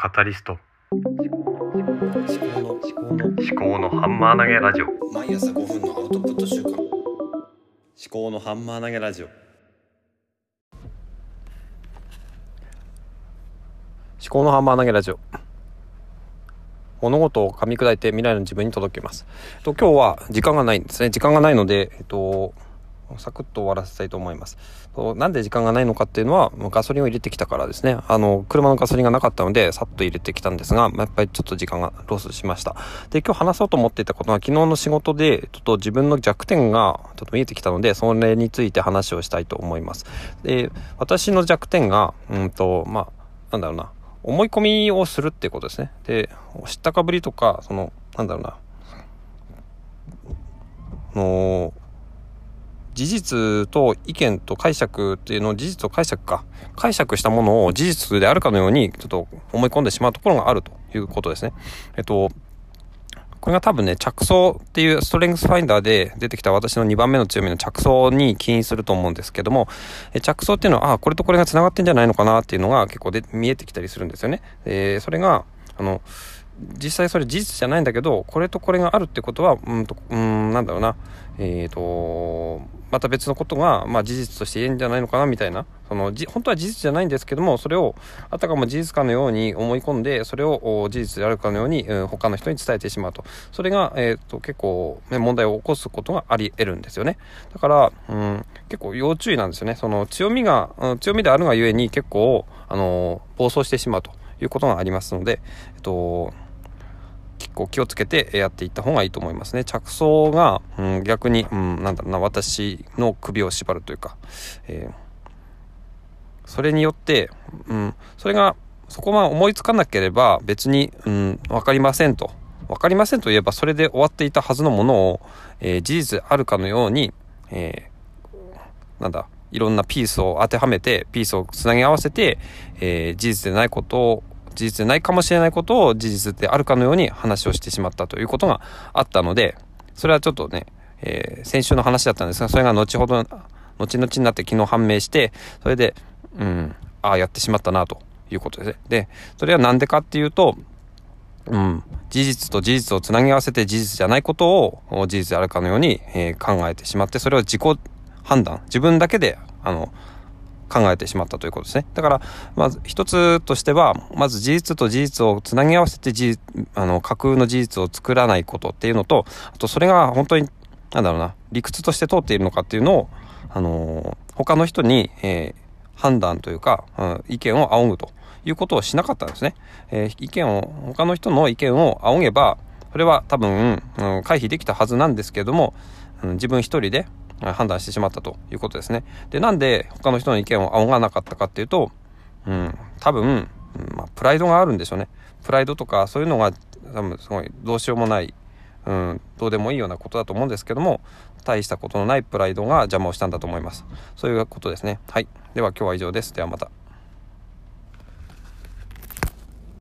カタリスト。思考の思考の思考のハンマー投げラジオ。毎朝5分のアウトプット週間思考のハンマー投げラジオ。思考のハンマー投げラジオ。物事を噛み砕いて未来の自分に届けます。と今日は時間がないんですね。時間がないので、えっと、サクッと終わらせたいと思います。なんで時間がないのかっていうのは、ガソリンを入れてきたからですね。あの、車のガソリンがなかったので、さっと入れてきたんですが、やっぱりちょっと時間がロスしました。で、今日話そうと思っていたことは、昨日の仕事で、ちょっと自分の弱点がちょっと見えてきたので、それについて話をしたいと思います。で、私の弱点が、うんと、まあ、なんだろうな、思い込みをするっていうことですね。で、知ったかぶりとか、その、なんだろうな、の、事実と意見と解釈っていうのを事実と解釈か。解釈したものを事実であるかのようにちょっと思い込んでしまうところがあるということですね。えっと、これが多分ね、着想っていうストレングスファインダーで出てきた私の2番目の強みの着想に起因すると思うんですけども、え着想っていうのは、あ、これとこれが繋がってんじゃないのかなっていうのが結構で見えてきたりするんですよね。えそれが、あの、実際それ事実じゃないんだけど、これとこれがあるってことは、うんと、うん、なんだろうな、えっ、ー、と、また別のことが、まあ、事実として言えんじゃないのかなみたいな。そのじ本当は事実じゃないんですけどもそれをあたかも事実かのように思い込んでそれを事実であるかのように、うん、他の人に伝えてしまうと。それが、えーと、結構、ね、問題を起こすことがあり得るんですよね。だから、うん、結構要注意なんですよね。その強みが、うん、強みであるがゆえに結構あの暴走してしまうということがありますので、えっと構気をつけてやっていった方がいいと思いますね。着想が、うん、逆に、うん、なんだろうな、私の首を縛るというか、えー、それによって、うん、それが、そこが思いつかなければ別に、うん、わかりませんと。わかりませんと言えばそれで終わっていたはずのものを、えー、事実あるかのように、えー、なんだ、いろんなピースを当てはめて、ピースをつなぎ合わせて、えー、事実でないことを事実でないかもしれないことを事実であるかのように話をしてしまったということがあったので、それはちょっとね、えー、先週の話だったんですが、それが後ほど、後々になって昨日判明して、それで、うん、ああ、やってしまったなということですね。で、それはなんでかっていうと、うん、事実と事実をつなぎ合わせて事実じゃないことを事実であるかのように、えー、考えてしまって、それを自己判断、自分だけで、あの、考えてしまったということですね。だから、まず一つとしては、まず事実と事実をつなぎ合わせて事あの、架空の事実を作らないことっていうのと、あとそれが本当に、なんだろうな、理屈として通っているのかっていうのを、あのー、他の人に、えー、判断というか、うん、意見を仰ぐということをしなかったんですね。えー、意見を、他の人の意見を仰げば、それは多分、うん、回避できたはずなんですけれども、うん、自分一人で、判断してしまったということですね。で、なんで他の人の意見を仰がなかったかっていうと、うん、多分、まあ、プライドがあるんでしょうね。プライドとかそういうのが多分すごいどうしようもない、うん、どうでもいいようなことだと思うんですけども、大したことのないプライドが邪魔をしたんだと思います。そういうことですね。はい。では今日は以上です。ではまた。